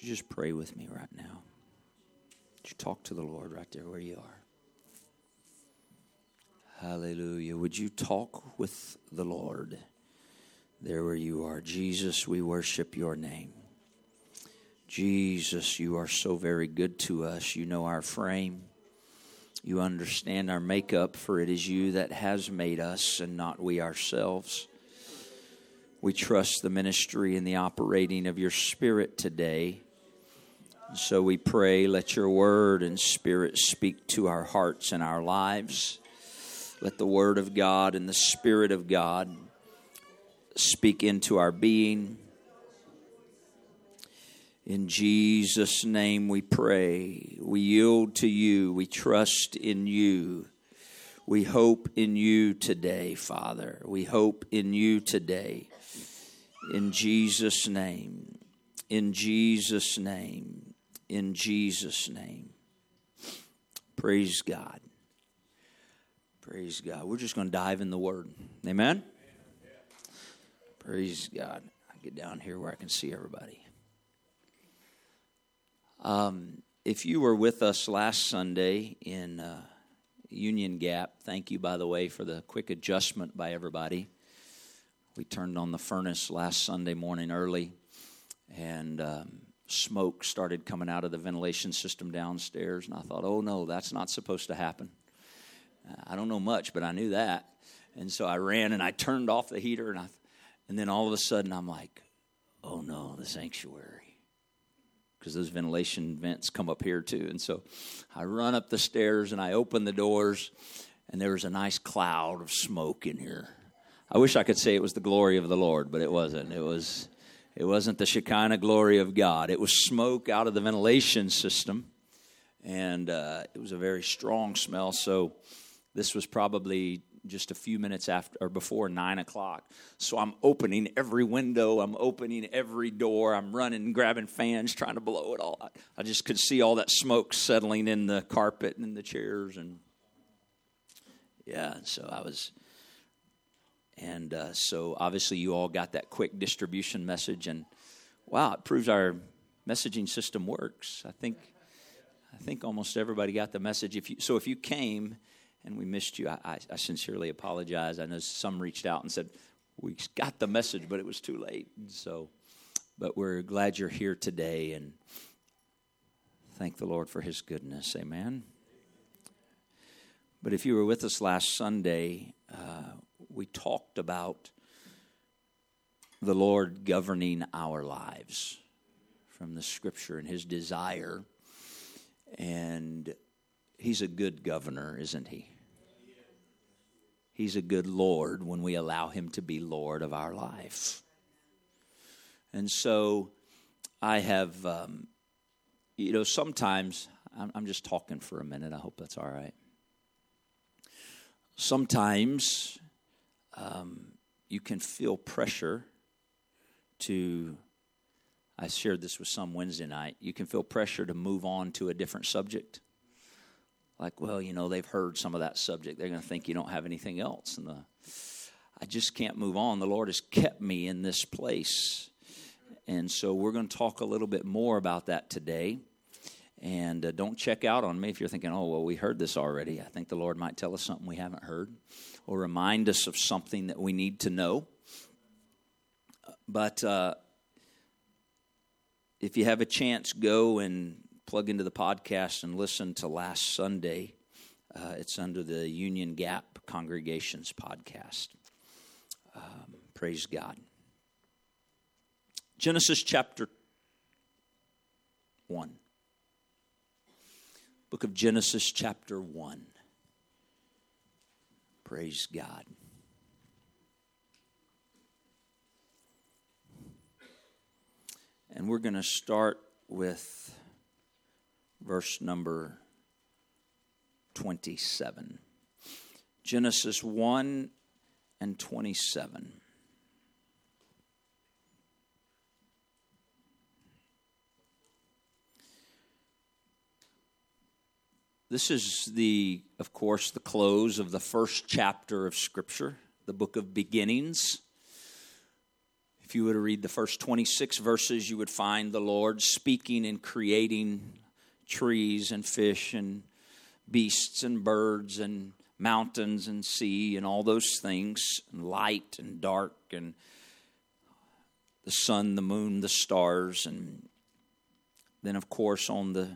You just pray with me right now? Would you talk to the Lord right there where you are? Hallelujah. Would you talk with the Lord there where you are? Jesus, we worship your name. Jesus, you are so very good to us. You know our frame. You understand our makeup, for it is you that has made us and not we ourselves. We trust the ministry and the operating of your Spirit today. So we pray, let your word and Spirit speak to our hearts and our lives. Let the word of God and the Spirit of God speak into our being in Jesus' name we pray. We yield to you. We trust in you. We hope in you today, Father. We hope in you today. In Jesus' name. In Jesus' name. In Jesus' name. Praise God. Praise God. We're just going to dive in the Word. Amen? Praise God. I get down here where I can see everybody. Um, if you were with us last Sunday in uh, Union Gap, thank you, by the way, for the quick adjustment by everybody. We turned on the furnace last Sunday morning early, and um, smoke started coming out of the ventilation system downstairs. And I thought, oh no, that's not supposed to happen. I don't know much, but I knew that. And so I ran and I turned off the heater, and, I, and then all of a sudden I'm like, oh no, the sanctuary because those ventilation vents come up here too. And so I run up the stairs and I open the doors, and there was a nice cloud of smoke in here. I wish I could say it was the glory of the Lord, but it wasn't. It was it wasn't the Shekinah glory of God. It was smoke out of the ventilation system, and uh, it was a very strong smell. So this was probably just a few minutes after or before nine o'clock. So I'm opening every window, I'm opening every door, I'm running, grabbing fans, trying to blow it all. I, I just could see all that smoke settling in the carpet and in the chairs, and yeah. So I was, and uh, so obviously you all got that quick distribution message, and wow, it proves our messaging system works. I think. I think almost everybody got the message. If you, so, if you came and we missed you. I, I, sincerely apologize. I know some reached out and said, We got the message, but it was too late. So, but we're glad you're here today and thank the Lord for his goodness. Amen. But if you were with us last Sunday, uh, we talked about the Lord governing our lives from the scripture and his desire. And he's a good governor, isn't he? He's a good Lord when we allow him to be Lord of our life. And so I have, um, you know, sometimes, I'm, I'm just talking for a minute. I hope that's all right. Sometimes um, you can feel pressure to, I shared this with some Wednesday night, you can feel pressure to move on to a different subject like, well, you know, they've heard some of that subject. They're going to think you don't have anything else. And the, I just can't move on. The Lord has kept me in this place. And so we're going to talk a little bit more about that today. And uh, don't check out on me if you're thinking, oh, well, we heard this already. I think the Lord might tell us something we haven't heard or remind us of something that we need to know. But uh, if you have a chance, go and plug into the podcast and listen to last Sunday. Uh, it's under the Union Gap Congregations podcast. Um, praise God. Genesis chapter 1. Book of Genesis chapter 1. Praise God. And we're going to start with verse number 27. Genesis 1 and 27. This is the, of course, the close of the first chapter of Scripture, the book of beginnings If you were to read the first 26 verses, you would find the Lord speaking and creating trees and fish and beasts and birds and mountains and sea and all those things, and light and dark and the sun, the moon, the stars. And then, of course, on the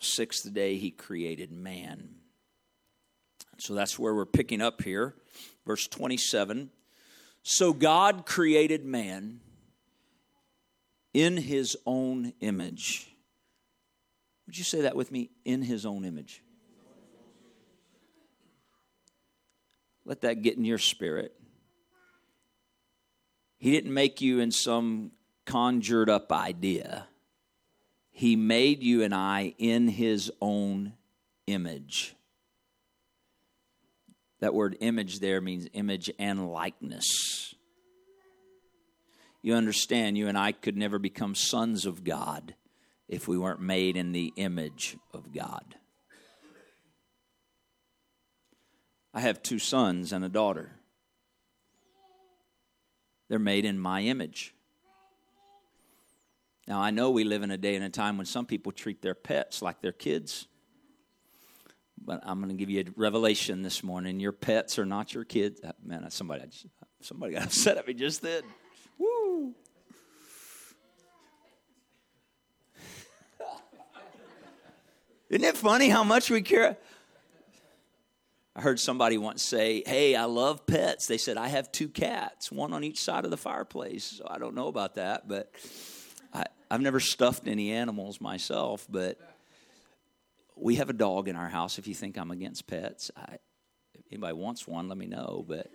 sixth day, he created man. So that's where we're picking up here. Verse 27 so God created man in his own image. Would you say that with me? In his own image. Let that get in your spirit. He didn't make you in some conjured up idea. He made you and I in his own image. That word image there means image and likeness. You understand, you and I could never become sons of God if we weren't made in the image of God. I have two sons and a daughter. They're made in my image. Now, I know we live in a day and a time when some people treat their pets like their kids. But I'm going to give you a revelation this morning. Your pets are not your kids. Uh, man, somebody, somebody got upset at me just then. Woo! Isn't it funny how much we care? I heard somebody once say, Hey, I love pets. They said, I have two cats, one on each side of the fireplace. So I don't know about that, but I've never stuffed any animals myself, but we have a dog in our house. If you think I'm against pets, I, if anybody wants one, let me know. But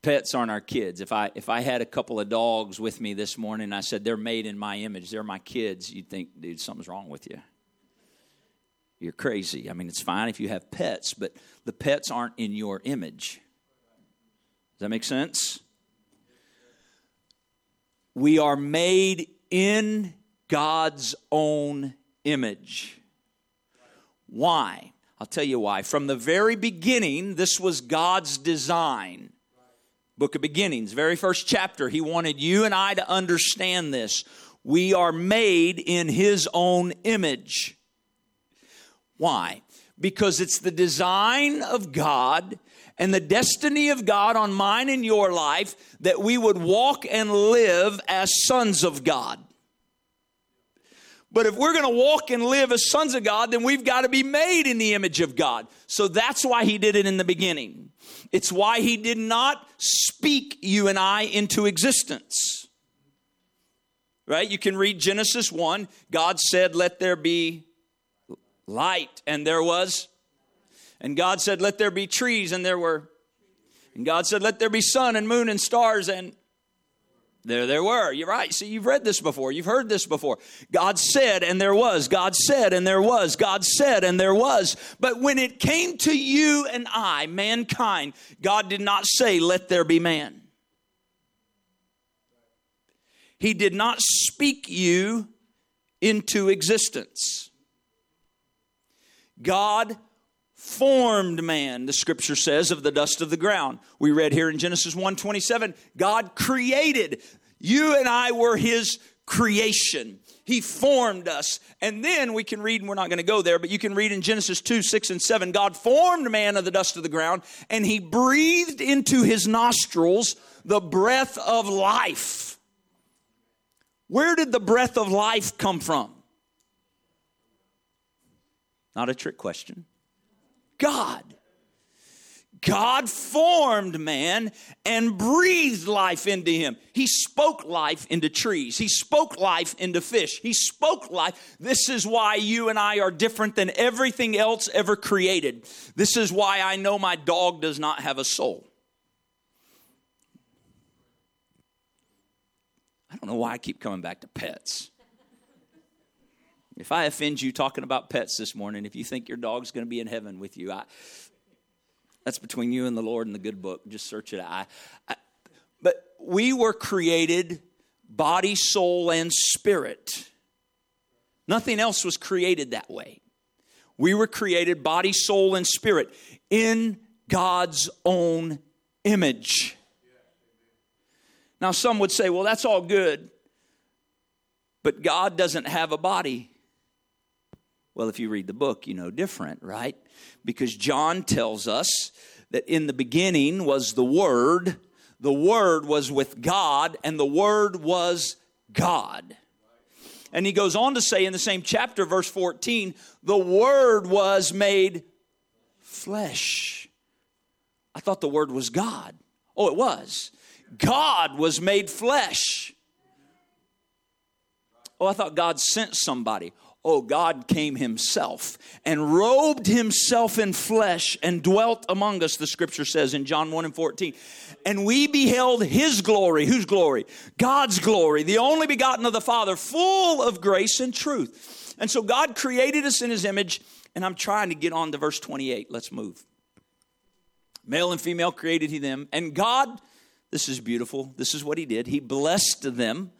pets aren't our kids. If I if I had a couple of dogs with me this morning, I said they're made in my image, they're my kids. You'd think, dude, something's wrong with you. You're crazy. I mean, it's fine if you have pets, but the pets aren't in your image. Does that make sense? We are made in God's own image. Why? I'll tell you why. From the very beginning, this was God's design. Book of Beginnings, very first chapter, He wanted you and I to understand this. We are made in His own image. Why? Because it's the design of God and the destiny of God on mine and your life that we would walk and live as sons of God. But if we're going to walk and live as sons of God, then we've got to be made in the image of God. So that's why he did it in the beginning. It's why he did not speak you and I into existence. Right? You can read Genesis 1. God said, Let there be light, and there was. And God said, Let there be trees, and there were. And God said, Let there be sun and moon and stars, and there there were. You're right. See, you've read this before. You've heard this before. God said, and there was. God said, and there was. God said, and there was. But when it came to you and I, mankind, God did not say, Let there be man. He did not speak you into existence. God formed man the scripture says of the dust of the ground. We read here in genesis 1:27 god created. You and i were his creation. He formed us. And then we can read and we're not going to go there but you can read in genesis 2 6 and 7 god formed man of the dust of the ground and he breathed into his nostrils the breath of life. Where did the breath of life come from not a trick question God. God formed man and breathed life into him. He spoke life into trees. He spoke life into fish. He spoke life. This is why you and I are different than everything else ever created. This is why I know my dog does not have a soul. I don't know why I keep coming back to pets. If I offend you talking about pets this morning, if you think your dog's going to be in heaven with you, I, that's between you and the Lord and the good book. Just search it. I, I, but we were created body, soul, and spirit. Nothing else was created that way. We were created body, soul, and spirit in God's own image. Now, some would say, well, that's all good, but God doesn't have a body. Well, if you read the book, you know different, right? Because John tells us that in the beginning was the Word, the Word was with God, and the Word was God. And he goes on to say in the same chapter, verse 14, the Word was made flesh. I thought the Word was God. Oh, it was. God was made flesh. Oh, I thought God sent somebody. Oh, God came himself and robed himself in flesh and dwelt among us, the scripture says in John 1 and 14. And we beheld his glory. Whose glory? God's glory, the only begotten of the Father, full of grace and truth. And so God created us in his image, and I'm trying to get on to verse 28. Let's move. Male and female created he them, and God, this is beautiful, this is what he did. He blessed them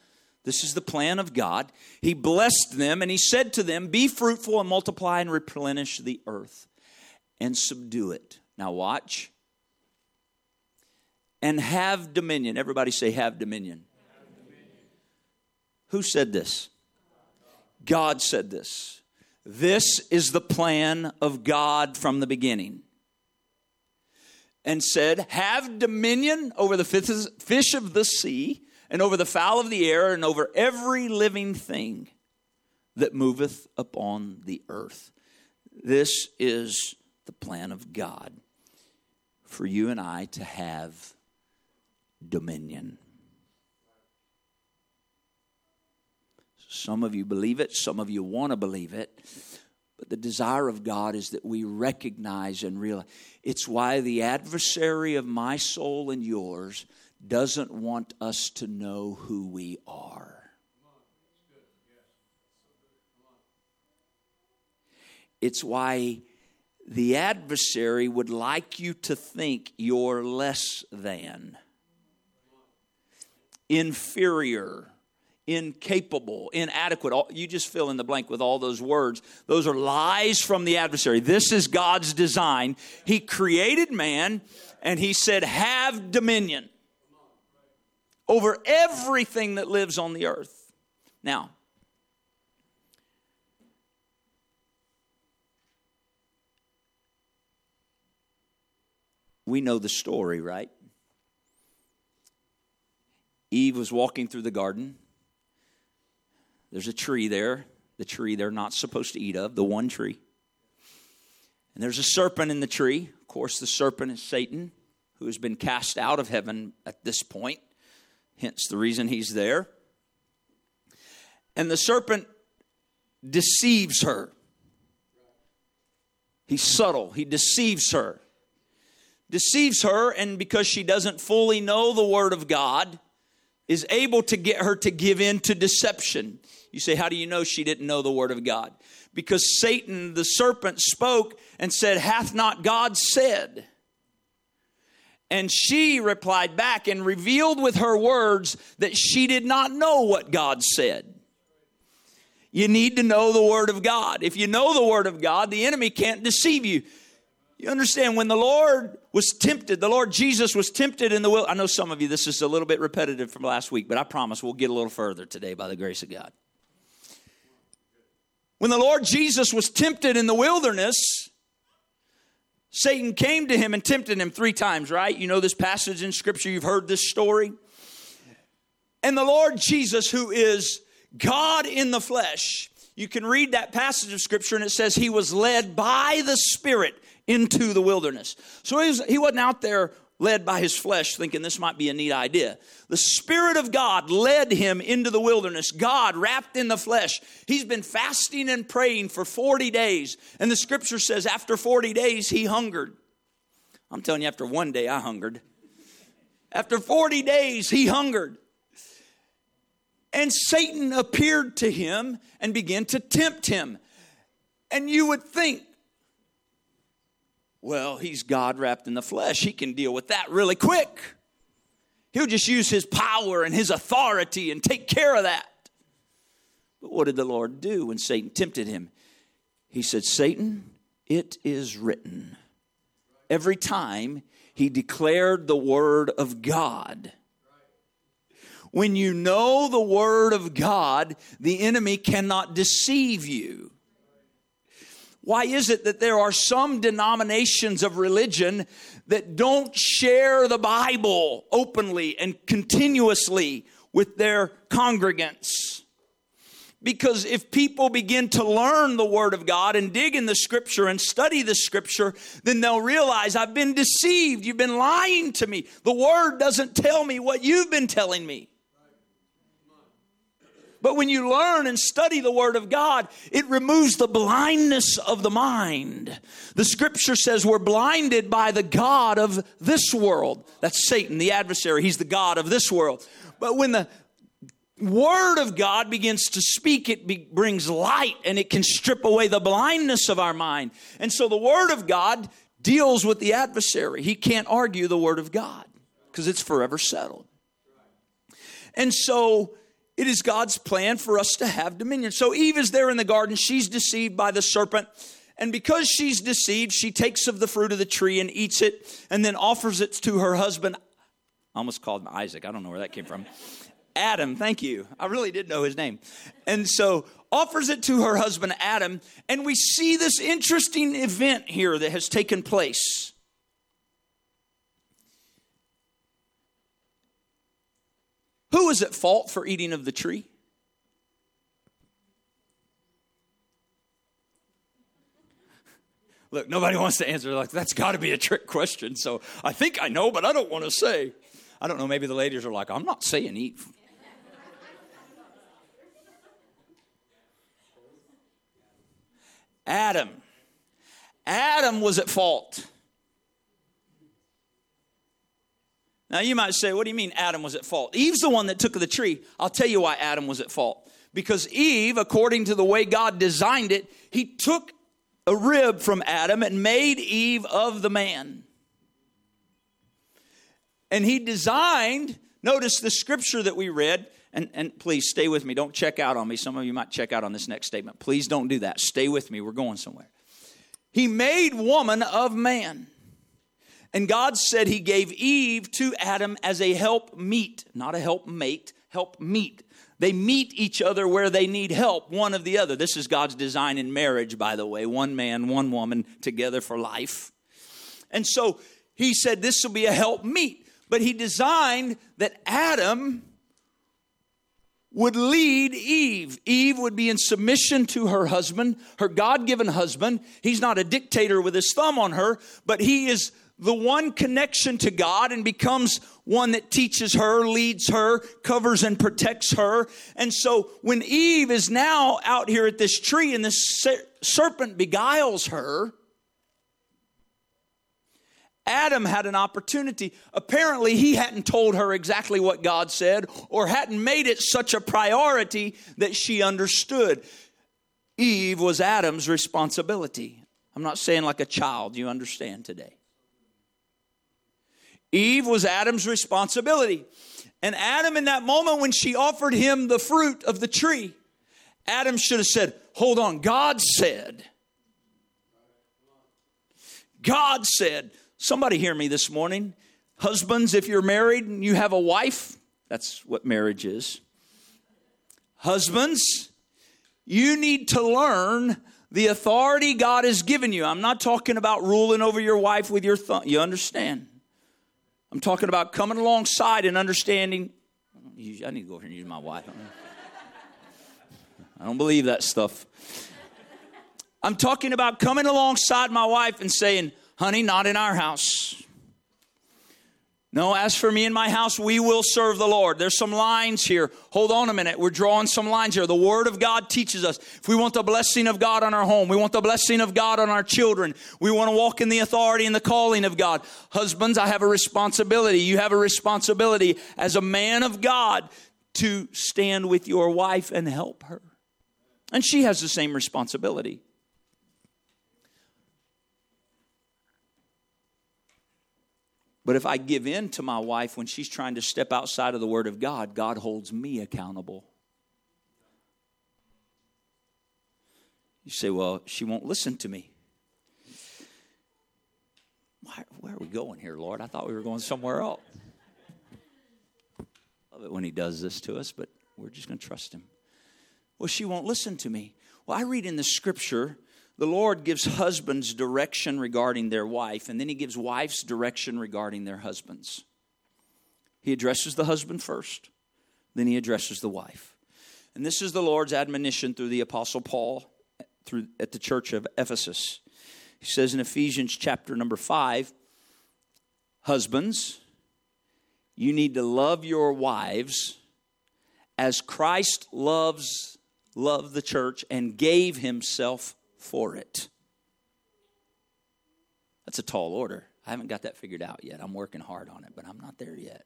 this is the plan of God. He blessed them and he said to them, Be fruitful and multiply and replenish the earth and subdue it. Now, watch. And have dominion. Everybody say, Have dominion. Have dominion. Who said this? God said this. This is the plan of God from the beginning. And said, Have dominion over the fish of the sea and over the fowl of the air, and over every living thing that moveth upon the earth. This is the plan of God for you and I to have dominion. Some of you believe it, some of you want to believe it. But the desire of God is that we recognize and realize. It's why the adversary of my soul and yours doesn't want us to know who we are. It's why the adversary would like you to think you're less than, inferior, incapable, inadequate. You just fill in the blank with all those words. Those are lies from the adversary. This is God's design. He created man and he said, Have dominion over everything that lives on the earth. Now, we know the story, right? Eve was walking through the garden. There's a tree there, the tree they're not supposed to eat of, the one tree. And there's a serpent in the tree. Of course, the serpent is Satan, who has been cast out of heaven at this point hence the reason he's there. And the serpent deceives her. He's subtle, he deceives her. Deceives her, and because she doesn't fully know the Word of God, is able to get her to give in to deception. You say, How do you know she didn't know the Word of God? Because Satan, the serpent, spoke and said, Hath not God said? And she replied back and revealed with her words that she did not know what God said. You need to know the Word of God. If you know the Word of God, the enemy can't deceive you. You understand, when the Lord was tempted, the Lord Jesus was tempted in the will. I know some of you, this is a little bit repetitive from last week, but I promise we'll get a little further today by the grace of God. When the Lord Jesus was tempted in the wilderness, Satan came to him and tempted him three times, right? You know this passage in Scripture, you've heard this story. And the Lord Jesus, who is God in the flesh, you can read that passage of Scripture and it says he was led by the Spirit into the wilderness. So he, was, he wasn't out there led by his flesh, thinking this might be a neat idea. The Spirit of God led him into the wilderness. God wrapped in the flesh. He's been fasting and praying for 40 days. And the scripture says after 40 days, he hungered. I'm telling you, after one day, I hungered. After 40 days, he hungered. And Satan appeared to him and began to tempt him. And you would think, well, he's God wrapped in the flesh. He can deal with that really quick. He'll just use his power and his authority and take care of that. But what did the Lord do when Satan tempted him? He said, Satan, it is written, every time he declared the word of God. When you know the word of God, the enemy cannot deceive you. Why is it that there are some denominations of religion that don't share the Bible openly and continuously with their congregants? Because if people begin to learn the Word of God and dig in the Scripture and study the Scripture, then they'll realize I've been deceived. You've been lying to me. The Word doesn't tell me what you've been telling me. But when you learn and study the Word of God, it removes the blindness of the mind. The scripture says we're blinded by the God of this world. That's Satan, the adversary. He's the God of this world. But when the Word of God begins to speak, it be, brings light and it can strip away the blindness of our mind. And so the Word of God deals with the adversary. He can't argue the Word of God because it's forever settled. And so it is God's plan for us to have dominion. So Eve is there in the garden. She's deceived by the serpent. And because she's deceived, she takes of the fruit of the tree and eats it and then offers it to her husband. I almost called him Isaac. I don't know where that came from. Adam, thank you. I really did know his name. And so offers it to her husband Adam. And we see this interesting event here that has taken place. Who was at fault for eating of the tree? Look, nobody wants to answer. Like, that's got to be a trick question. So I think I know, but I don't want to say. I don't know. Maybe the ladies are like, I'm not saying Eve. Adam. Adam was at fault. Now you might say, what do you mean Adam was at fault? Eve's the one that took the tree. I'll tell you why Adam was at fault. Because Eve, according to the way God designed it, he took a rib from Adam and made Eve of the man. And he designed, notice the scripture that we read, and, and please stay with me. Don't check out on me. Some of you might check out on this next statement. Please don't do that. Stay with me. We're going somewhere. He made woman of man. And God said He gave Eve to Adam as a help meet, not a help mate, help meet. They meet each other where they need help, one of the other. This is God's design in marriage, by the way one man, one woman together for life. And so He said this will be a help meet. But He designed that Adam would lead Eve. Eve would be in submission to her husband, her God given husband. He's not a dictator with his thumb on her, but he is the one connection to God and becomes one that teaches her, leads her, covers and protects her. And so when Eve is now out here at this tree and this serpent beguiles her, Adam had an opportunity. Apparently, he hadn't told her exactly what God said or hadn't made it such a priority that she understood. Eve was Adam's responsibility. I'm not saying like a child, you understand today. Eve was Adam's responsibility. And Adam, in that moment when she offered him the fruit of the tree, Adam should have said, Hold on, God said. God said, Somebody hear me this morning. Husbands, if you're married and you have a wife, that's what marriage is. Husbands, you need to learn the authority God has given you. I'm not talking about ruling over your wife with your thumb. You understand? I'm talking about coming alongside and understanding. I need to go over here and use my wife. I don't believe that stuff. I'm talking about coming alongside my wife and saying, honey, not in our house. No, as for me and my house, we will serve the Lord. There's some lines here. Hold on a minute. We're drawing some lines here. The Word of God teaches us if we want the blessing of God on our home, we want the blessing of God on our children, we want to walk in the authority and the calling of God. Husbands, I have a responsibility. You have a responsibility as a man of God to stand with your wife and help her. And she has the same responsibility. But if I give in to my wife when she's trying to step outside of the Word of God, God holds me accountable. You say, well, she won't listen to me. Why, where are we going here, Lord? I thought we were going somewhere else. Love it when He does this to us, but we're just going to trust Him. Well, she won't listen to me. Well, I read in the scripture the Lord gives husbands direction regarding their wife, and then He gives wives direction regarding their husbands. He addresses the husband first, then He addresses the wife. And this is the Lord's admonition through the Apostle Paul through, at the church of Ephesus. He says in Ephesians chapter number 5 Husbands, you need to love your wives as Christ loves loved the church and gave himself for it. That's a tall order. I haven't got that figured out yet. I'm working hard on it, but I'm not there yet.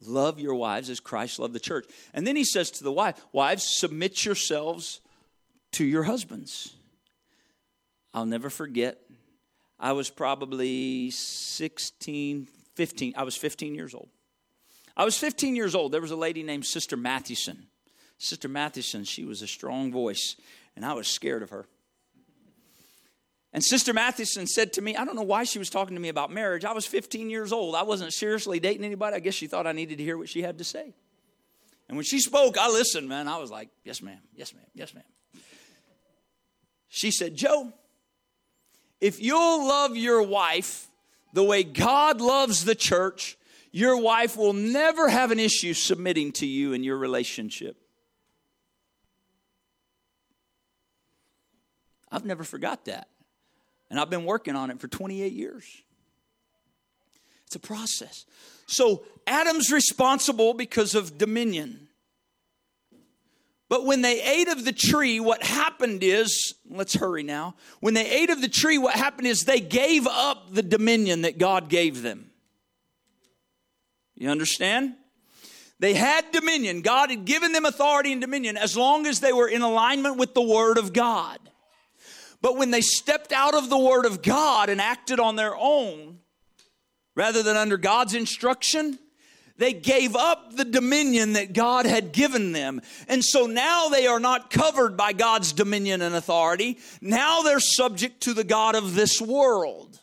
Love your wives as Christ loved the church. And then he says to the wife, Wives, submit yourselves to your husbands. I'll never forget, I was probably 16, 15. I was 15 years old. I was 15 years old. There was a lady named Sister Mathewson. Sister Mathewson, she was a strong voice, and I was scared of her. And Sister Mathewson said to me, I don't know why she was talking to me about marriage. I was 15 years old. I wasn't seriously dating anybody. I guess she thought I needed to hear what she had to say. And when she spoke, I listened, man. I was like, yes, ma'am, yes, ma'am, yes, ma'am. She said, Joe, if you'll love your wife the way God loves the church, your wife will never have an issue submitting to you in your relationship. I've never forgot that. And I've been working on it for 28 years. It's a process. So Adam's responsible because of dominion. But when they ate of the tree, what happened is, let's hurry now. When they ate of the tree, what happened is they gave up the dominion that God gave them. You understand? They had dominion. God had given them authority and dominion as long as they were in alignment with the Word of God. But when they stepped out of the Word of God and acted on their own, rather than under God's instruction, they gave up the dominion that God had given them. And so now they are not covered by God's dominion and authority. Now they're subject to the God of this world.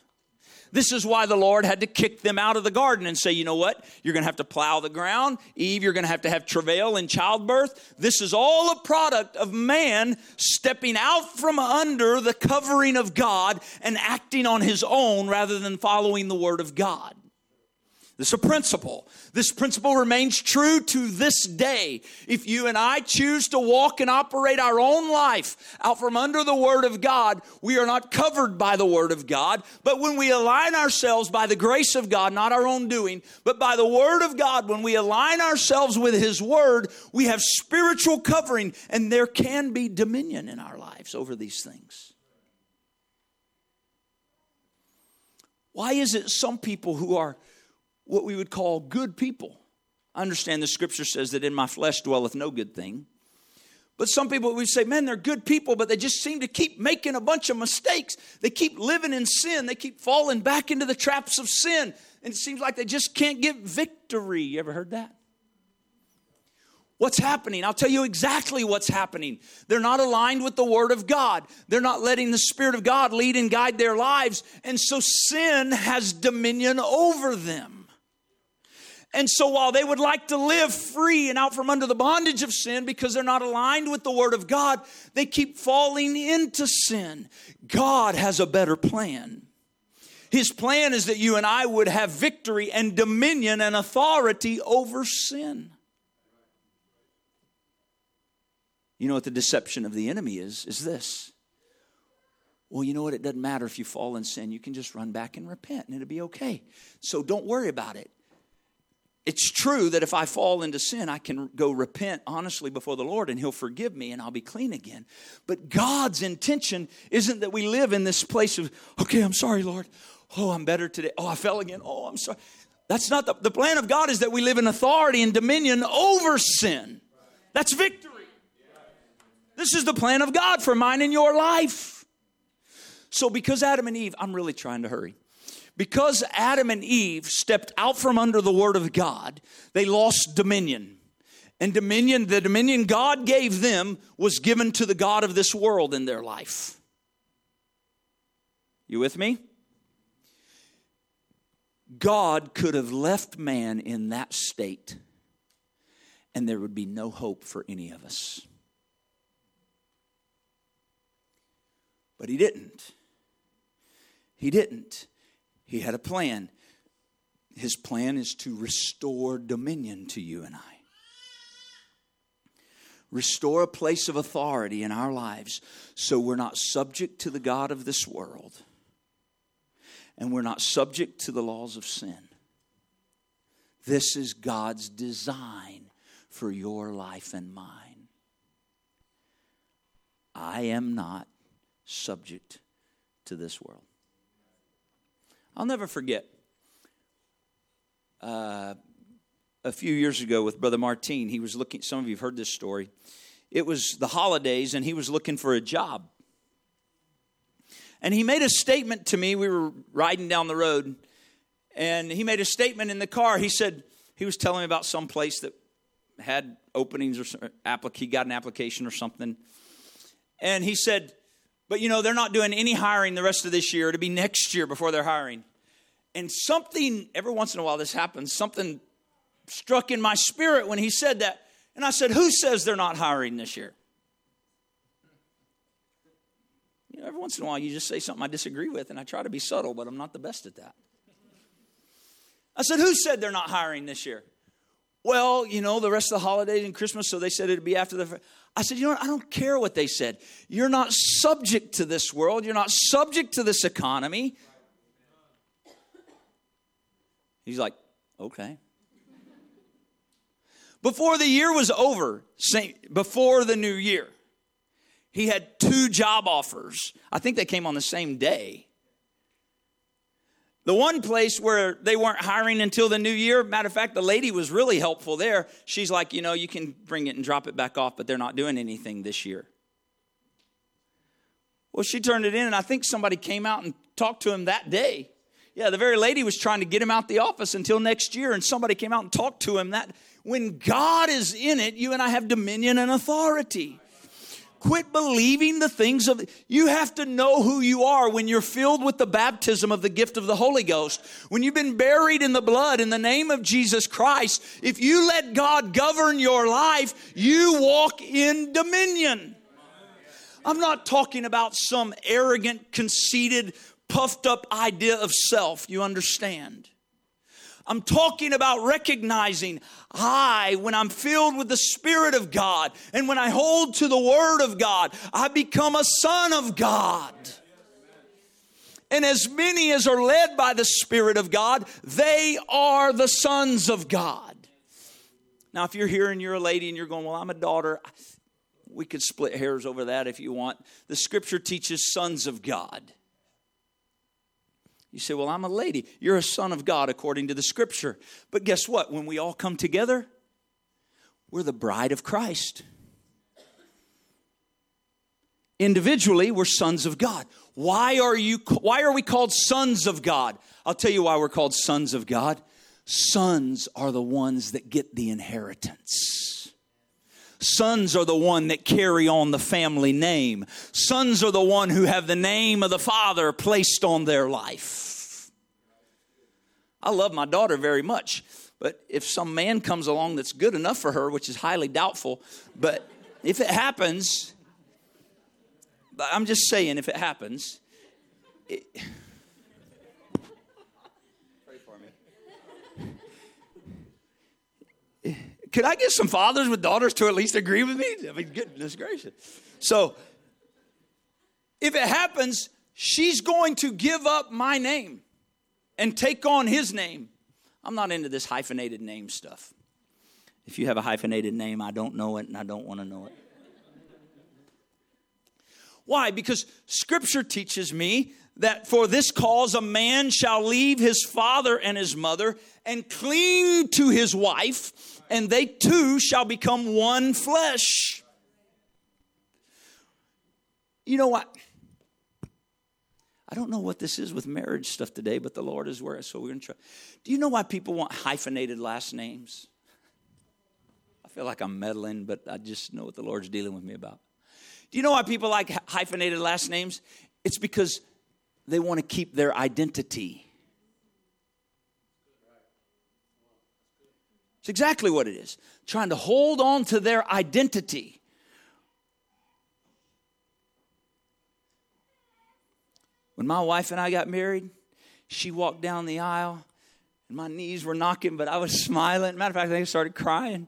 This is why the Lord had to kick them out of the garden and say, you know what? You're going to have to plow the ground. Eve, you're going to have to have travail in childbirth. This is all a product of man stepping out from under the covering of God and acting on his own rather than following the word of God. This is a principle. This principle remains true to this day. If you and I choose to walk and operate our own life out from under the Word of God, we are not covered by the Word of God. But when we align ourselves by the grace of God, not our own doing, but by the Word of God, when we align ourselves with His Word, we have spiritual covering, and there can be dominion in our lives over these things. Why is it some people who are what we would call good people. I understand the scripture says that in my flesh dwelleth no good thing. But some people would say, man, they're good people, but they just seem to keep making a bunch of mistakes. They keep living in sin. They keep falling back into the traps of sin. And it seems like they just can't get victory. You ever heard that? What's happening? I'll tell you exactly what's happening. They're not aligned with the Word of God. They're not letting the Spirit of God lead and guide their lives. And so sin has dominion over them. And so while they would like to live free and out from under the bondage of sin because they're not aligned with the Word of God, they keep falling into sin. God has a better plan. His plan is that you and I would have victory and dominion and authority over sin. You know what the deception of the enemy is? Is this. Well, you know what? It doesn't matter if you fall in sin. You can just run back and repent and it'll be okay. So don't worry about it. It's true that if I fall into sin, I can go repent honestly before the Lord and He'll forgive me and I'll be clean again. But God's intention isn't that we live in this place of, okay, I'm sorry, Lord. Oh, I'm better today. Oh, I fell again. Oh, I'm sorry. That's not the, the plan of God is that we live in authority and dominion over sin. That's victory. This is the plan of God for mine and your life. So, because Adam and Eve, I'm really trying to hurry. Because Adam and Eve stepped out from under the word of God, they lost dominion. And dominion, the dominion God gave them was given to the God of this world in their life. You with me? God could have left man in that state, and there would be no hope for any of us. But he didn't. He didn't. He had a plan. His plan is to restore dominion to you and I. Restore a place of authority in our lives so we're not subject to the God of this world and we're not subject to the laws of sin. This is God's design for your life and mine. I am not subject to this world. I'll never forget uh, a few years ago with Brother Martine. He was looking, some of you have heard this story. It was the holidays, and he was looking for a job. And he made a statement to me. We were riding down the road, and he made a statement in the car. He said, he was telling me about some place that had openings or he got an application or something. And he said, but you know, they're not doing any hiring the rest of this year. It'll be next year before they're hiring. And something, every once in a while this happens, something struck in my spirit when he said that. And I said, Who says they're not hiring this year? You know, every once in a while you just say something I disagree with, and I try to be subtle, but I'm not the best at that. I said, Who said they're not hiring this year? Well, you know, the rest of the holidays and Christmas, so they said it'd be after the. I said, You know what? I don't care what they said. You're not subject to this world, you're not subject to this economy. He's like, Okay. Before the year was over, before the new year, he had two job offers. I think they came on the same day. The one place where they weren't hiring until the new year, matter of fact, the lady was really helpful there. She's like, you know, you can bring it and drop it back off, but they're not doing anything this year. Well, she turned it in, and I think somebody came out and talked to him that day. Yeah, the very lady was trying to get him out the office until next year, and somebody came out and talked to him that when God is in it, you and I have dominion and authority. Quit believing the things of, you have to know who you are when you're filled with the baptism of the gift of the Holy Ghost. When you've been buried in the blood in the name of Jesus Christ, if you let God govern your life, you walk in dominion. I'm not talking about some arrogant, conceited, puffed up idea of self, you understand. I'm talking about recognizing I, when I'm filled with the Spirit of God and when I hold to the Word of God, I become a son of God. And as many as are led by the Spirit of God, they are the sons of God. Now, if you're here and you're a lady and you're going, Well, I'm a daughter, we could split hairs over that if you want. The scripture teaches sons of God. You say, Well, I'm a lady. You're a son of God according to the scripture. But guess what? When we all come together, we're the bride of Christ. Individually, we're sons of God. Why are you why are we called sons of God? I'll tell you why we're called sons of God. Sons are the ones that get the inheritance. Sons are the one that carry on the family name. Sons are the one who have the name of the Father placed on their life. I love my daughter very much, but if some man comes along that's good enough for her, which is highly doubtful, but if it happens, I'm just saying, if it happens, it, could I get some fathers with daughters to at least agree with me? I mean, goodness gracious. So, if it happens, she's going to give up my name and take on his name. I'm not into this hyphenated name stuff. If you have a hyphenated name, I don't know it and I don't want to know it. Why? Because scripture teaches me that for this cause a man shall leave his father and his mother and cling to his wife, and they two shall become one flesh. You know what? I don't know what this is with marriage stuff today, but the Lord is where, so we're going to try. Do you know why people want hyphenated last names? I feel like I'm meddling, but I just know what the Lord's dealing with me about. Do you know why people like hyphenated last names? It's because they want to keep their identity. It's exactly what it is. Trying to hold on to their identity. When my wife and I got married, she walked down the aisle and my knees were knocking, but I was smiling. Matter of fact, I think I started crying.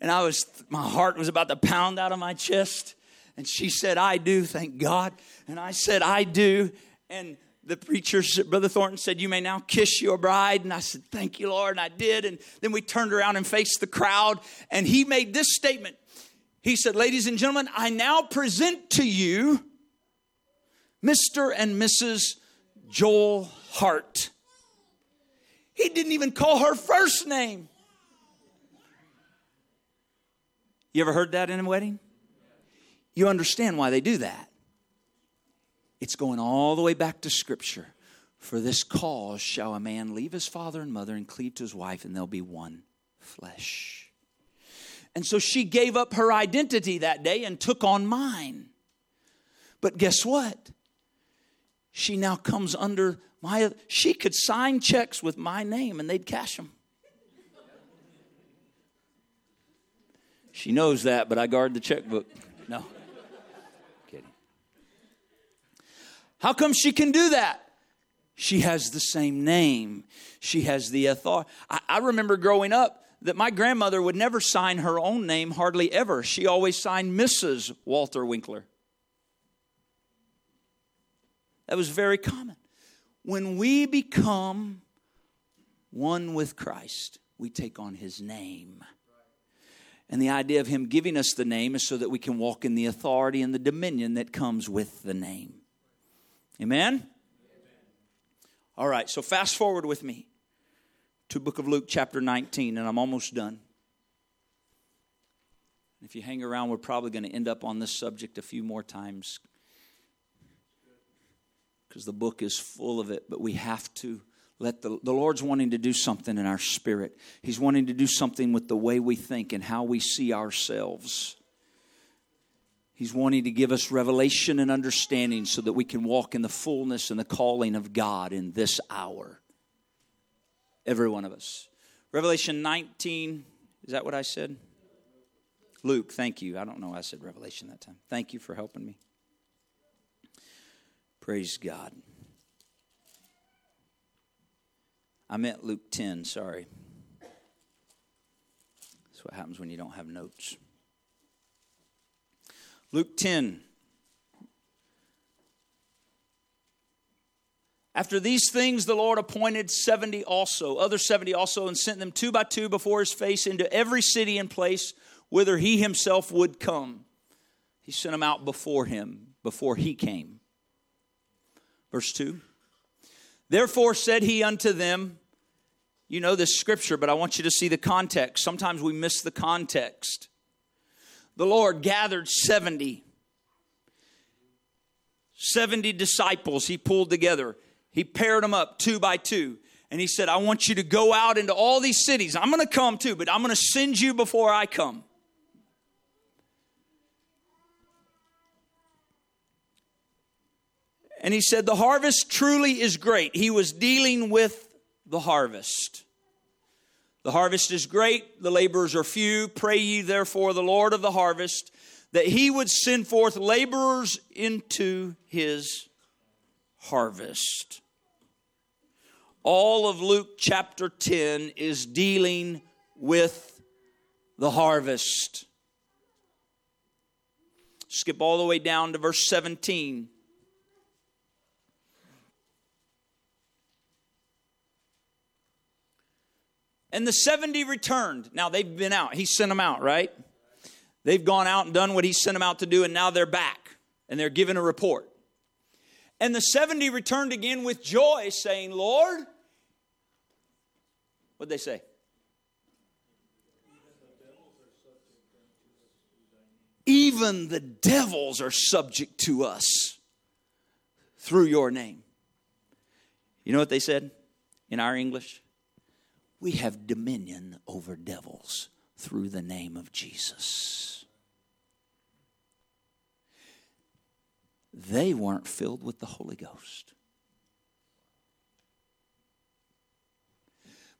And I was, my heart was about to pound out of my chest. And she said, I do, thank God. And I said, I do. And the preacher, Brother Thornton, said, You may now kiss your bride. And I said, Thank you, Lord. And I did. And then we turned around and faced the crowd. And he made this statement He said, Ladies and gentlemen, I now present to you Mr. and Mrs. Joel Hart. He didn't even call her first name. You ever heard that in a wedding? You understand why they do that. It's going all the way back to Scripture. For this cause shall a man leave his father and mother and cleave to his wife, and they'll be one flesh. And so she gave up her identity that day and took on mine. But guess what? She now comes under my, she could sign checks with my name and they'd cash them. She knows that, but I guard the checkbook. No. How come she can do that? She has the same name. She has the authority. I, I remember growing up that my grandmother would never sign her own name, hardly ever. She always signed Mrs. Walter Winkler. That was very common. When we become one with Christ, we take on his name. And the idea of him giving us the name is so that we can walk in the authority and the dominion that comes with the name. Amen? All right, so fast forward with me to book of Luke chapter 19 and I'm almost done. If you hang around, we're probably going to end up on this subject a few more times because the book is full of it, but we have to let the, the Lord's wanting to do something in our spirit. He's wanting to do something with the way we think and how we see ourselves. He's wanting to give us revelation and understanding so that we can walk in the fullness and the calling of God in this hour. Every one of us. Revelation 19, is that what I said? Luke, thank you. I don't know I said Revelation that time. Thank you for helping me. Praise God. I meant Luke 10, sorry. That's what happens when you don't have notes. Luke 10. After these things, the Lord appointed 70 also, other 70 also, and sent them two by two before his face into every city and place whither he himself would come. He sent them out before him, before he came. Verse 2 Therefore said he unto them, You know this scripture, but I want you to see the context. Sometimes we miss the context. The Lord gathered 70. 70 disciples he pulled together. He paired them up two by two. And he said, I want you to go out into all these cities. I'm going to come too, but I'm going to send you before I come. And he said, The harvest truly is great. He was dealing with the harvest. The harvest is great, the laborers are few. Pray ye therefore the Lord of the harvest that he would send forth laborers into his harvest. All of Luke chapter 10 is dealing with the harvest. Skip all the way down to verse 17. And the 70 returned. Now they've been out. He sent them out, right? They've gone out and done what he sent them out to do, and now they're back and they're giving a report. And the 70 returned again with joy, saying, Lord, what'd they say? Even the devils are subject to us through your name. You know what they said in our English? We have dominion over devils through the name of Jesus. They weren't filled with the Holy Ghost.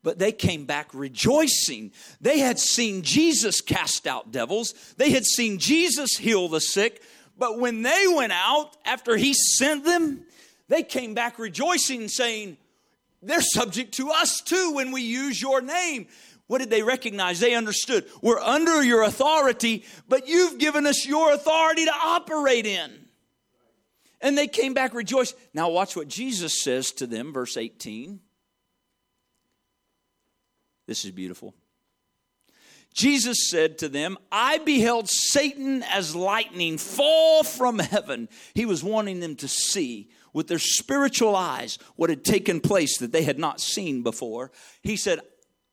but they came back rejoicing. They had seen Jesus cast out devils, they had seen Jesus heal the sick. But when they went out after he sent them, they came back rejoicing, saying, They're subject to us too when we use your name. What did they recognize? They understood. We're under your authority, but you've given us your authority to operate in. And they came back rejoiced. Now, watch what Jesus says to them, verse 18. This is beautiful. Jesus said to them, I beheld Satan as lightning fall from heaven. He was wanting them to see with their spiritual eyes what had taken place that they had not seen before. He said,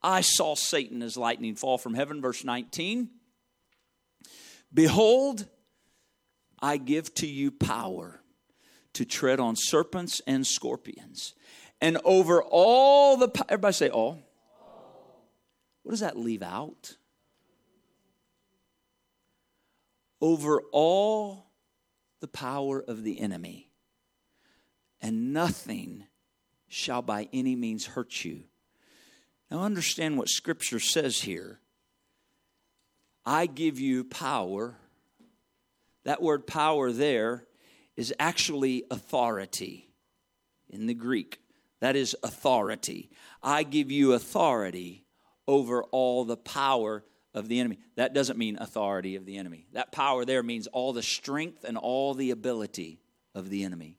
I saw Satan as lightning fall from heaven. Verse 19 Behold, I give to you power to tread on serpents and scorpions and over all the everybody say all what does that leave out? Over all the power of the enemy, and nothing shall by any means hurt you. Now, understand what Scripture says here. I give you power. That word power there is actually authority in the Greek. That is authority. I give you authority over all the power of the enemy. That doesn't mean authority of the enemy. That power there means all the strength and all the ability of the enemy.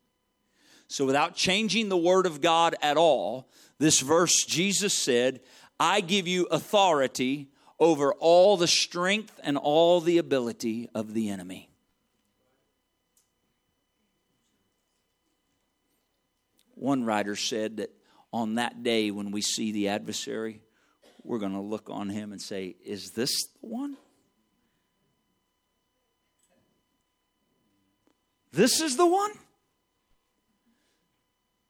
So, without changing the word of God at all, this verse, Jesus said, I give you authority over all the strength and all the ability of the enemy. One writer said that on that day when we see the adversary, we're going to look on him and say, Is this the one? This is the one?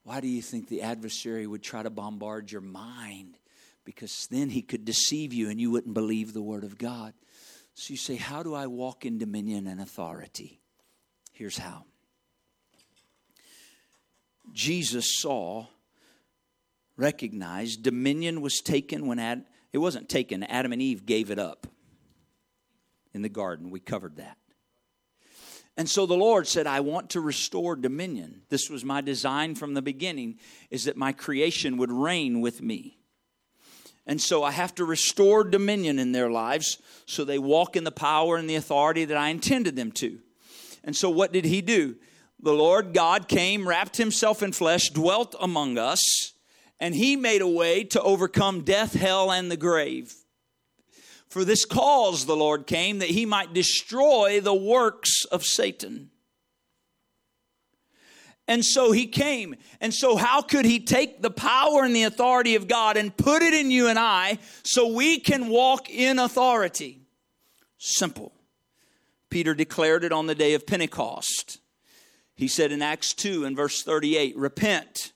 Why do you think the adversary would try to bombard your mind? Because then he could deceive you and you wouldn't believe the word of God. So you say, How do I walk in dominion and authority? Here's how Jesus saw recognized dominion was taken when Ad, it wasn't taken, Adam and Eve gave it up in the garden. We covered that. And so the Lord said, I want to restore dominion. This was my design from the beginning, is that my creation would reign with me. And so I have to restore dominion in their lives so they walk in the power and the authority that I intended them to. And so what did he do? The Lord God came, wrapped himself in flesh, dwelt among us and he made a way to overcome death, hell, and the grave. For this cause the Lord came, that he might destroy the works of Satan. And so he came. And so, how could he take the power and the authority of God and put it in you and I so we can walk in authority? Simple. Peter declared it on the day of Pentecost. He said in Acts 2 and verse 38 Repent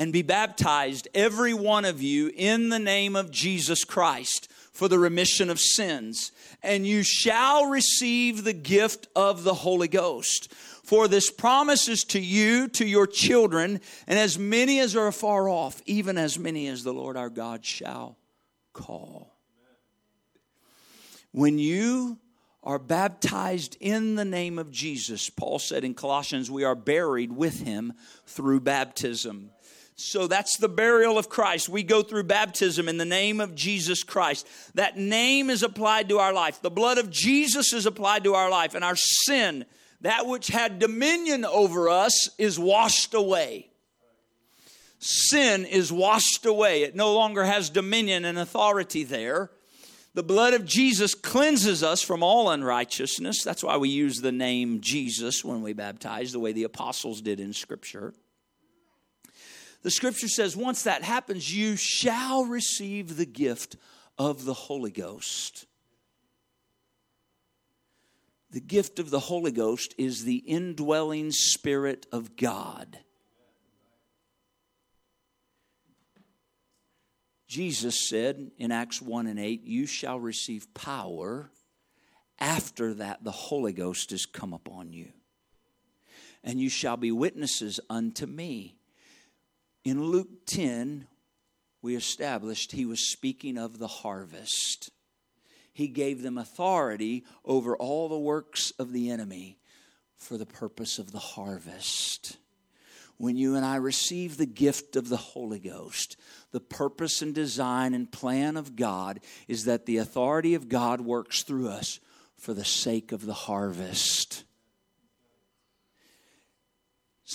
and be baptized, every one of you, in the name of Jesus Christ for the remission of sins, and you shall receive the gift of the Holy Ghost. For this promises to you, to your children, and as many as are far off, even as many as the Lord our God shall call. When you are baptized in the name of Jesus, Paul said in Colossians, we are buried with him through baptism. So that's the burial of Christ. We go through baptism in the name of Jesus Christ. That name is applied to our life. The blood of Jesus is applied to our life, and our sin, that which had dominion over us, is washed away. Sin is washed away. It no longer has dominion and authority there. The blood of Jesus cleanses us from all unrighteousness. That's why we use the name Jesus when we baptize, the way the apostles did in Scripture the scripture says, once that happens, you shall receive the gift of the Holy Ghost. The gift of the Holy Ghost is the indwelling Spirit of God. Jesus said in Acts 1 and 8, You shall receive power. After that, the Holy Ghost is come upon you. And you shall be witnesses unto me in Luke 10, we established he was speaking of the harvest. He gave them authority over all the works of the enemy for the purpose of the harvest. When you and I receive the gift of the Holy Ghost, the purpose and design and plan of God is that the authority of God works through us for the sake of the harvest.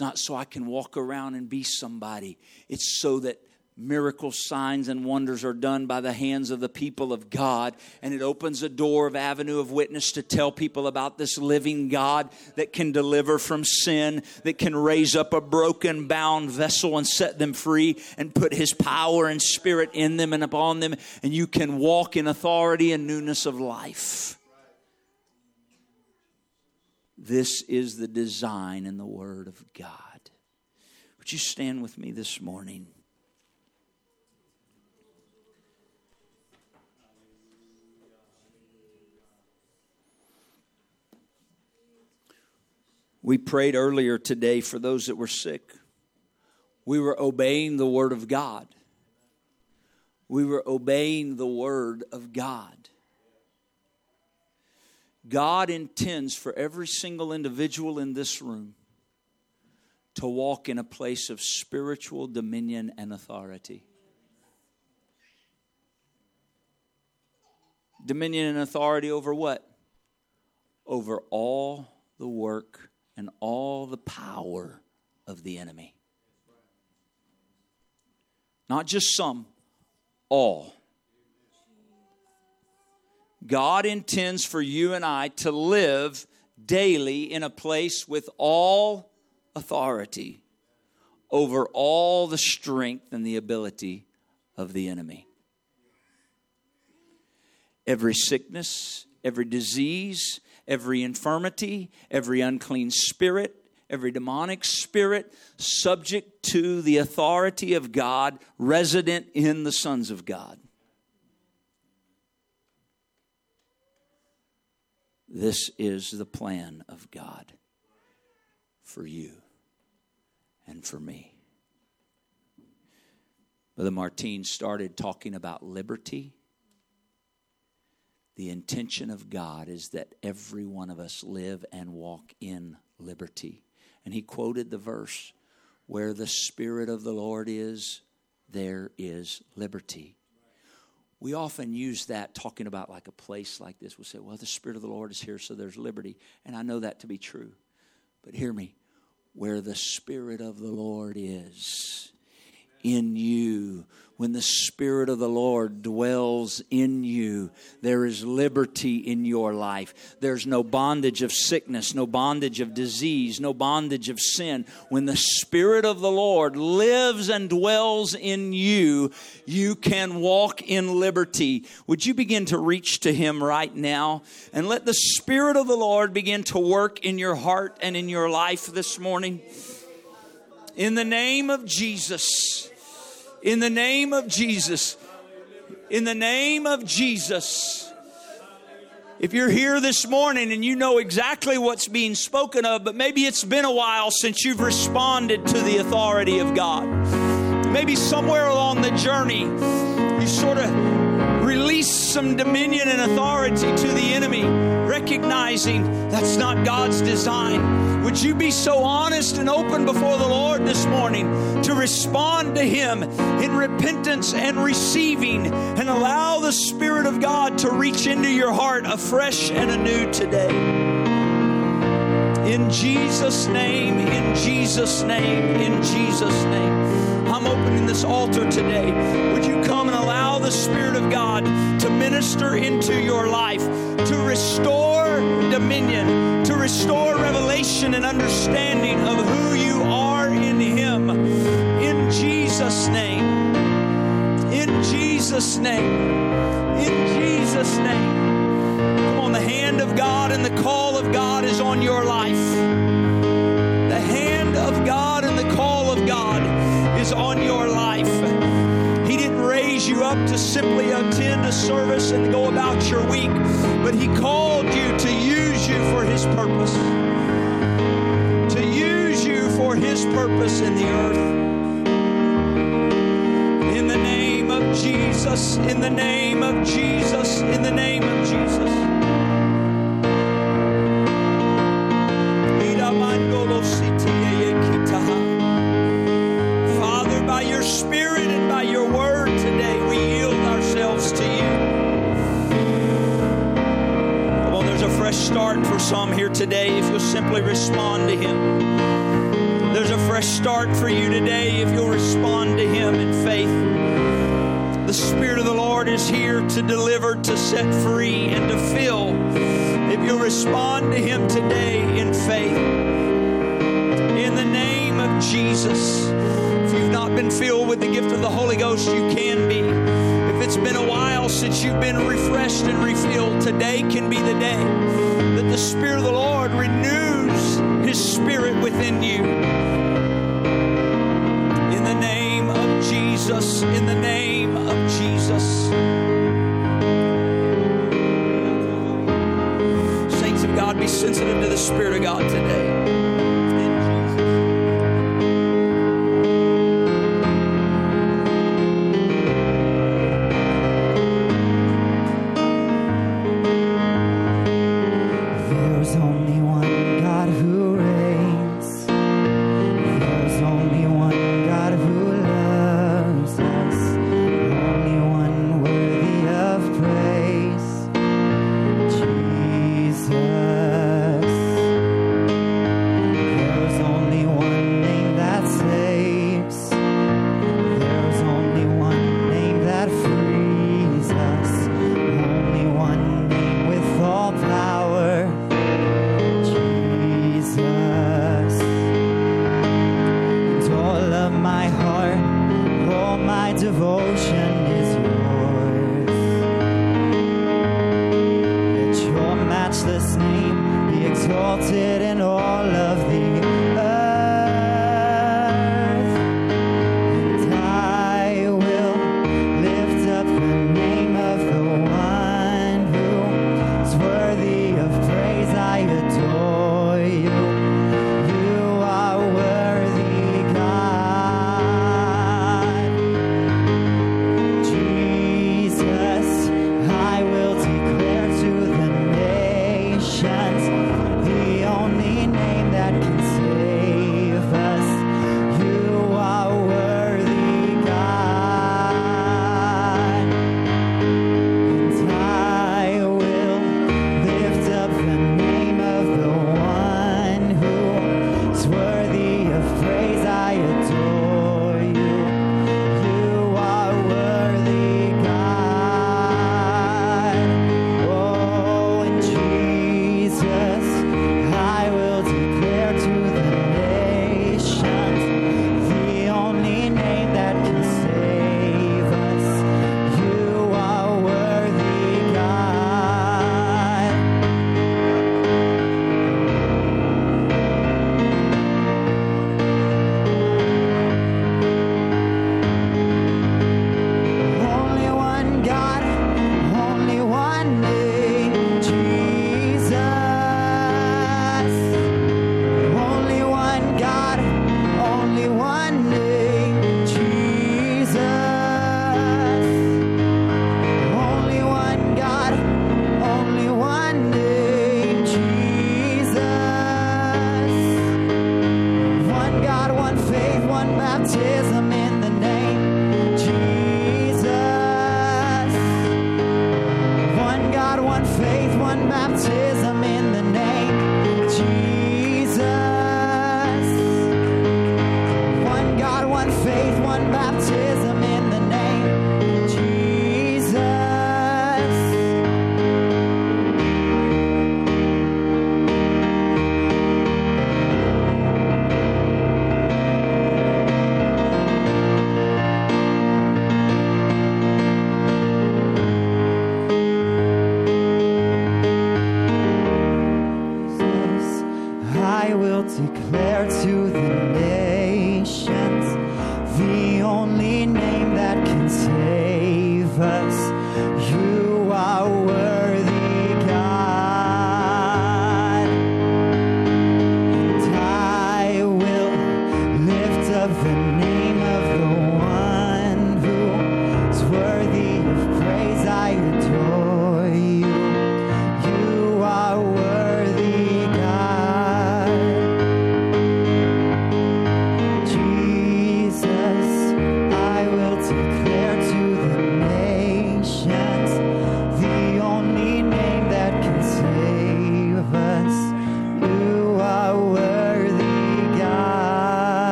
Not so I can walk around and be somebody. It's so that miracles, signs, and wonders are done by the hands of the people of God. And it opens a door of avenue of witness to tell people about this living God that can deliver from sin, that can raise up a broken, bound vessel and set them free and put his power and spirit in them and upon them. And you can walk in authority and newness of life. This is the design in the Word of God. Would you stand with me this morning? We prayed earlier today for those that were sick. We were obeying the Word of God. We were obeying the Word of God. God intends for every single individual in this room to walk in a place of spiritual dominion and authority. Dominion and authority over what? Over all the work and all the power of the enemy. Not just some, all. God intends for you and I to live daily in a place with all authority over all the strength and the ability of the enemy. Every sickness, every disease, every infirmity, every unclean spirit, every demonic spirit, subject to the authority of God, resident in the sons of God. This is the plan of God for you and for me. Brother Martin started talking about liberty the intention of God is that every one of us live and walk in liberty. And he quoted the verse where the Spirit of the Lord is, there is liberty. We often use that talking about like a place like this. We'll say, well, the Spirit of the Lord is here, so there's liberty. And I know that to be true. But hear me where the Spirit of the Lord is, in you, when the Spirit of the Lord dwells in you, there is liberty in your life. There's no bondage of sickness, no bondage of disease, no bondage of sin. When the Spirit of the Lord lives and dwells in you, you can walk in liberty. Would you begin to reach to Him right now and let the Spirit of the Lord begin to work in your heart and in your life this morning? In the name of Jesus. In the name of Jesus. In the name of Jesus. If you're here this morning and you know exactly what's being spoken of, but maybe it's been a while since you've responded to the authority of God. Maybe somewhere along the journey, you sort of release some dominion and authority to the enemy, recognizing that's not God's design. Would you be so honest and open before the Lord this morning to respond to Him in repentance and receiving and allow the Spirit of God to reach into your heart afresh and anew today? In Jesus' name, in Jesus' name, in Jesus' name. I'm opening this altar today. Would you come and allow the Spirit of God to minister into your life, to restore dominion, to restore revelation and understanding of who you are in Him? In Jesus' name. In Jesus' name. In Jesus' name. Come on, the hand of God and the call of God is on your life. The hand of God and the call of God is on your life. You up to simply attend a service and go about your week, but He called you to use you for His purpose. To use you for His purpose in the earth. In the name of Jesus, in the name of Jesus, in the name of Jesus. For some here today if you'll simply respond to Him. There's a fresh start for you today if you'll respond to Him in faith. The Spirit of the Lord is here to deliver, to set free, and to fill. If you'll respond to Him today in faith, in the name of Jesus. If you've not been filled with the gift of the Holy Ghost, you can be. If it's been a since you've been refreshed and refilled, today can be the day that the Spirit of the Lord renews His Spirit within you. In the name of Jesus, in the name of Jesus. Saints of God, be sensitive to the Spirit of God today.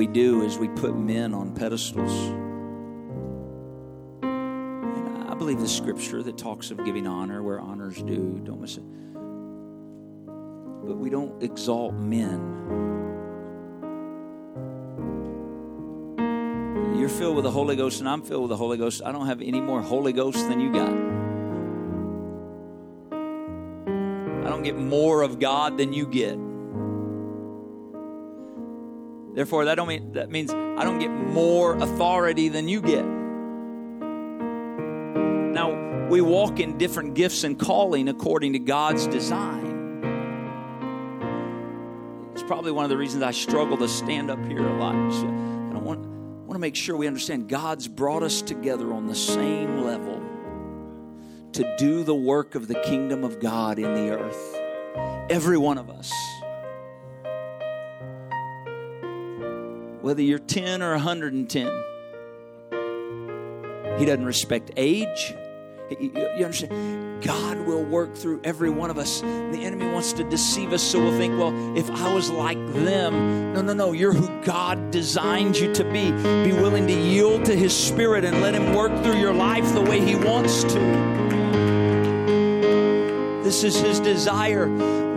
We do is we put men on pedestals. And I believe the scripture that talks of giving honor where honor's due. Don't miss it. But we don't exalt men. You're filled with the Holy Ghost, and I'm filled with the Holy Ghost. I don't have any more Holy Ghost than you got. I don't get more of God than you get. Therefore, that don't mean that means I don't get more authority than you get. Now, we walk in different gifts and calling according to God's design. It's probably one of the reasons I struggle to stand up here a lot. I don't want, want to make sure we understand God's brought us together on the same level to do the work of the kingdom of God in the earth. Every one of us. Whether you're 10 or 110, He doesn't respect age. You you understand? God will work through every one of us. The enemy wants to deceive us, so we'll think, well, if I was like them, no, no, no. You're who God designed you to be. Be willing to yield to His Spirit and let Him work through your life the way He wants to. This is His desire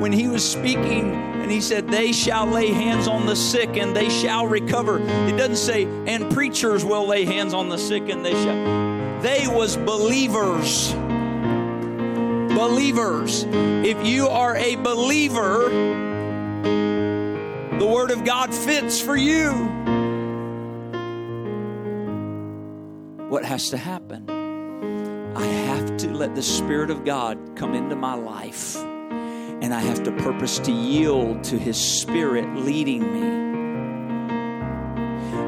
when he was speaking and he said, They shall lay hands on the sick and they shall recover. It doesn't say, And preachers will lay hands on the sick and they shall. They was believers. Believers. If you are a believer, the Word of God fits for you. What has to happen? I have to let the Spirit of God come into my life and I have to purpose to yield to His Spirit leading me.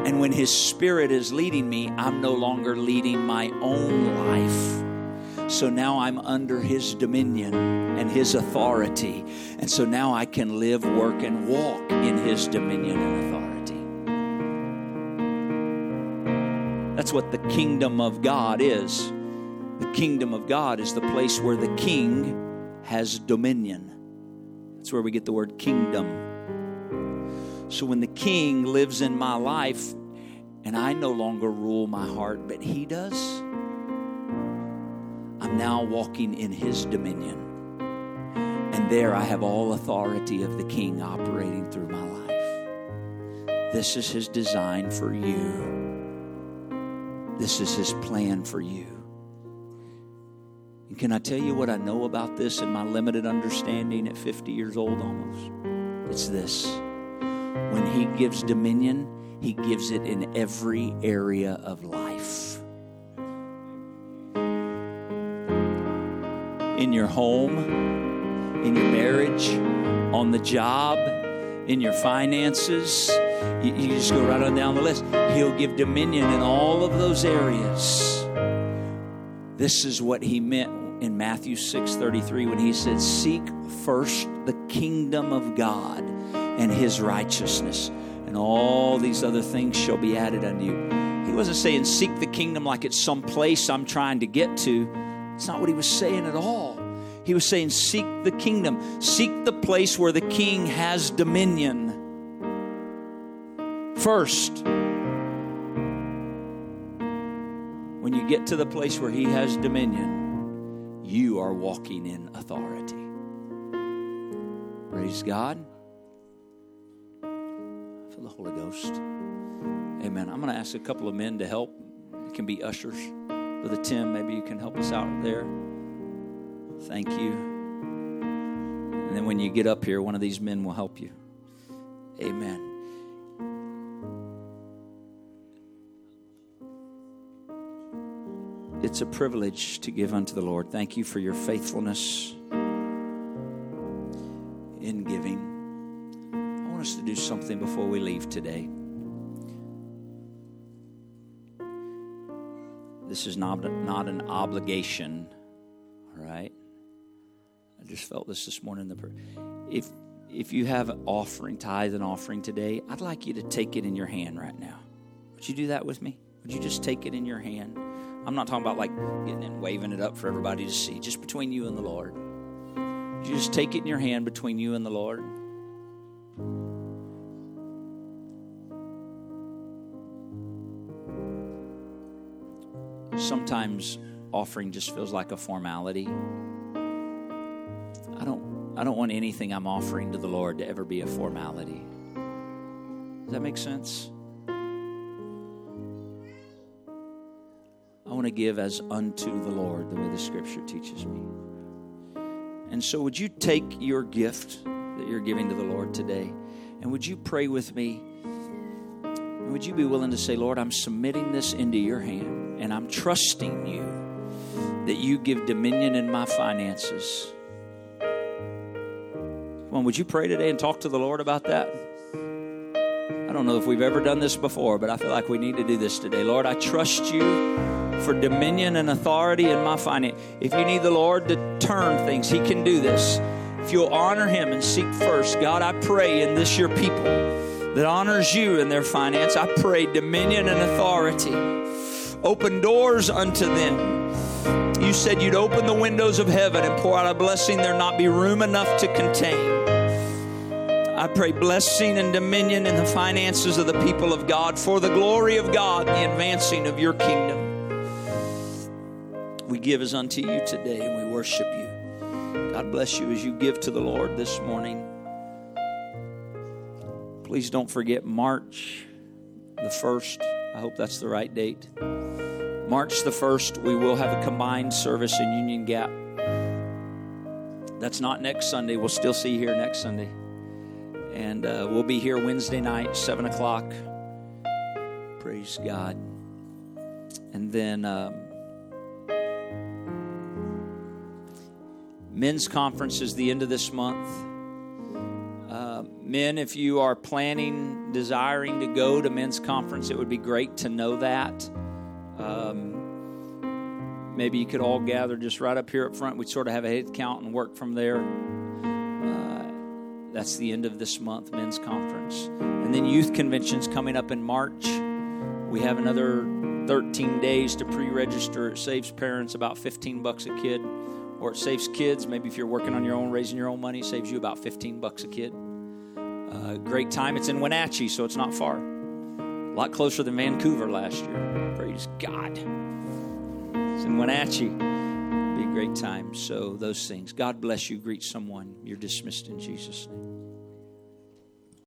And when His Spirit is leading me, I'm no longer leading my own life. So now I'm under His dominion and His authority. And so now I can live, work, and walk in His dominion and authority. That's what the kingdom of God is. The kingdom of God is the place where the king has dominion. That's where we get the word kingdom. So when the king lives in my life and I no longer rule my heart, but he does, I'm now walking in his dominion. And there I have all authority of the king operating through my life. This is his design for you. This is his plan for you. And can I tell you what I know about this in my limited understanding at 50 years old almost? It's this when he gives dominion, he gives it in every area of life. In your home, in your marriage, on the job, in your finances, you, you just go right on down the list. He'll give dominion in all of those areas. This is what he meant in Matthew 6:33 when he said, "Seek first the kingdom of God and his righteousness, and all these other things shall be added unto you." He wasn't saying seek the kingdom like it's some place I'm trying to get to. It's not what he was saying at all. He was saying, Seek the kingdom, seek the place where the king has dominion first. When you get to the place where He has dominion, you are walking in authority. Praise God. For the Holy Ghost. Amen. I'm going to ask a couple of men to help. It can be ushers. Brother Tim, maybe you can help us out there. Thank you. And then when you get up here, one of these men will help you. Amen. It's a privilege to give unto the Lord. Thank you for your faithfulness in giving. I want us to do something before we leave today. This is not, not an obligation, all right? I just felt this this morning. The if, if you have an offering, tithe and offering today, I'd like you to take it in your hand right now. Would you do that with me? Would you just take it in your hand? I'm not talking about like getting and waving it up for everybody to see, just between you and the Lord. You just take it in your hand between you and the Lord. Sometimes offering just feels like a formality. I don't I don't want anything I'm offering to the Lord to ever be a formality. Does that make sense? Want to give as unto the Lord, the way the scripture teaches me. And so, would you take your gift that you're giving to the Lord today, and would you pray with me? And would you be willing to say, Lord, I'm submitting this into your hand, and I'm trusting you that you give dominion in my finances? Come on, would you pray today and talk to the Lord about that? I don't know if we've ever done this before, but I feel like we need to do this today. Lord, I trust you for dominion and authority in my finance. If you need the Lord to turn things, He can do this. If you'll honor Him and seek first, God, I pray in this your people that honors you in their finance, I pray dominion and authority. Open doors unto them. You said you'd open the windows of heaven and pour out a blessing there not be room enough to contain. I pray blessing and dominion in the finances of the people of God for the glory of God, the advancing of your kingdom we give as unto you today and we worship you. God bless you as you give to the Lord this morning. Please don't forget March the 1st. I hope that's the right date. March the 1st, we will have a combined service in Union Gap. That's not next Sunday. We'll still see you here next Sunday. And uh, we'll be here Wednesday night, 7 o'clock. Praise God. And then um, men's conference is the end of this month. Uh, men, if you are planning, desiring to go to men's conference, it would be great to know that. Um, maybe you could all gather just right up here up front. We'd sort of have a head count and work from there. That's the end of this month, men's conference. And then youth conventions coming up in March. We have another 13 days to pre-register. It saves parents about 15 bucks a kid, or it saves kids. Maybe if you're working on your own, raising your own money, saves you about 15 bucks a kid. Uh, great time. It's in Wenatchee, so it's not far. A lot closer than Vancouver last year. Praise God. It's in Wenatchee. Great time. So those things. God bless you. Greet someone. You're dismissed in Jesus' name.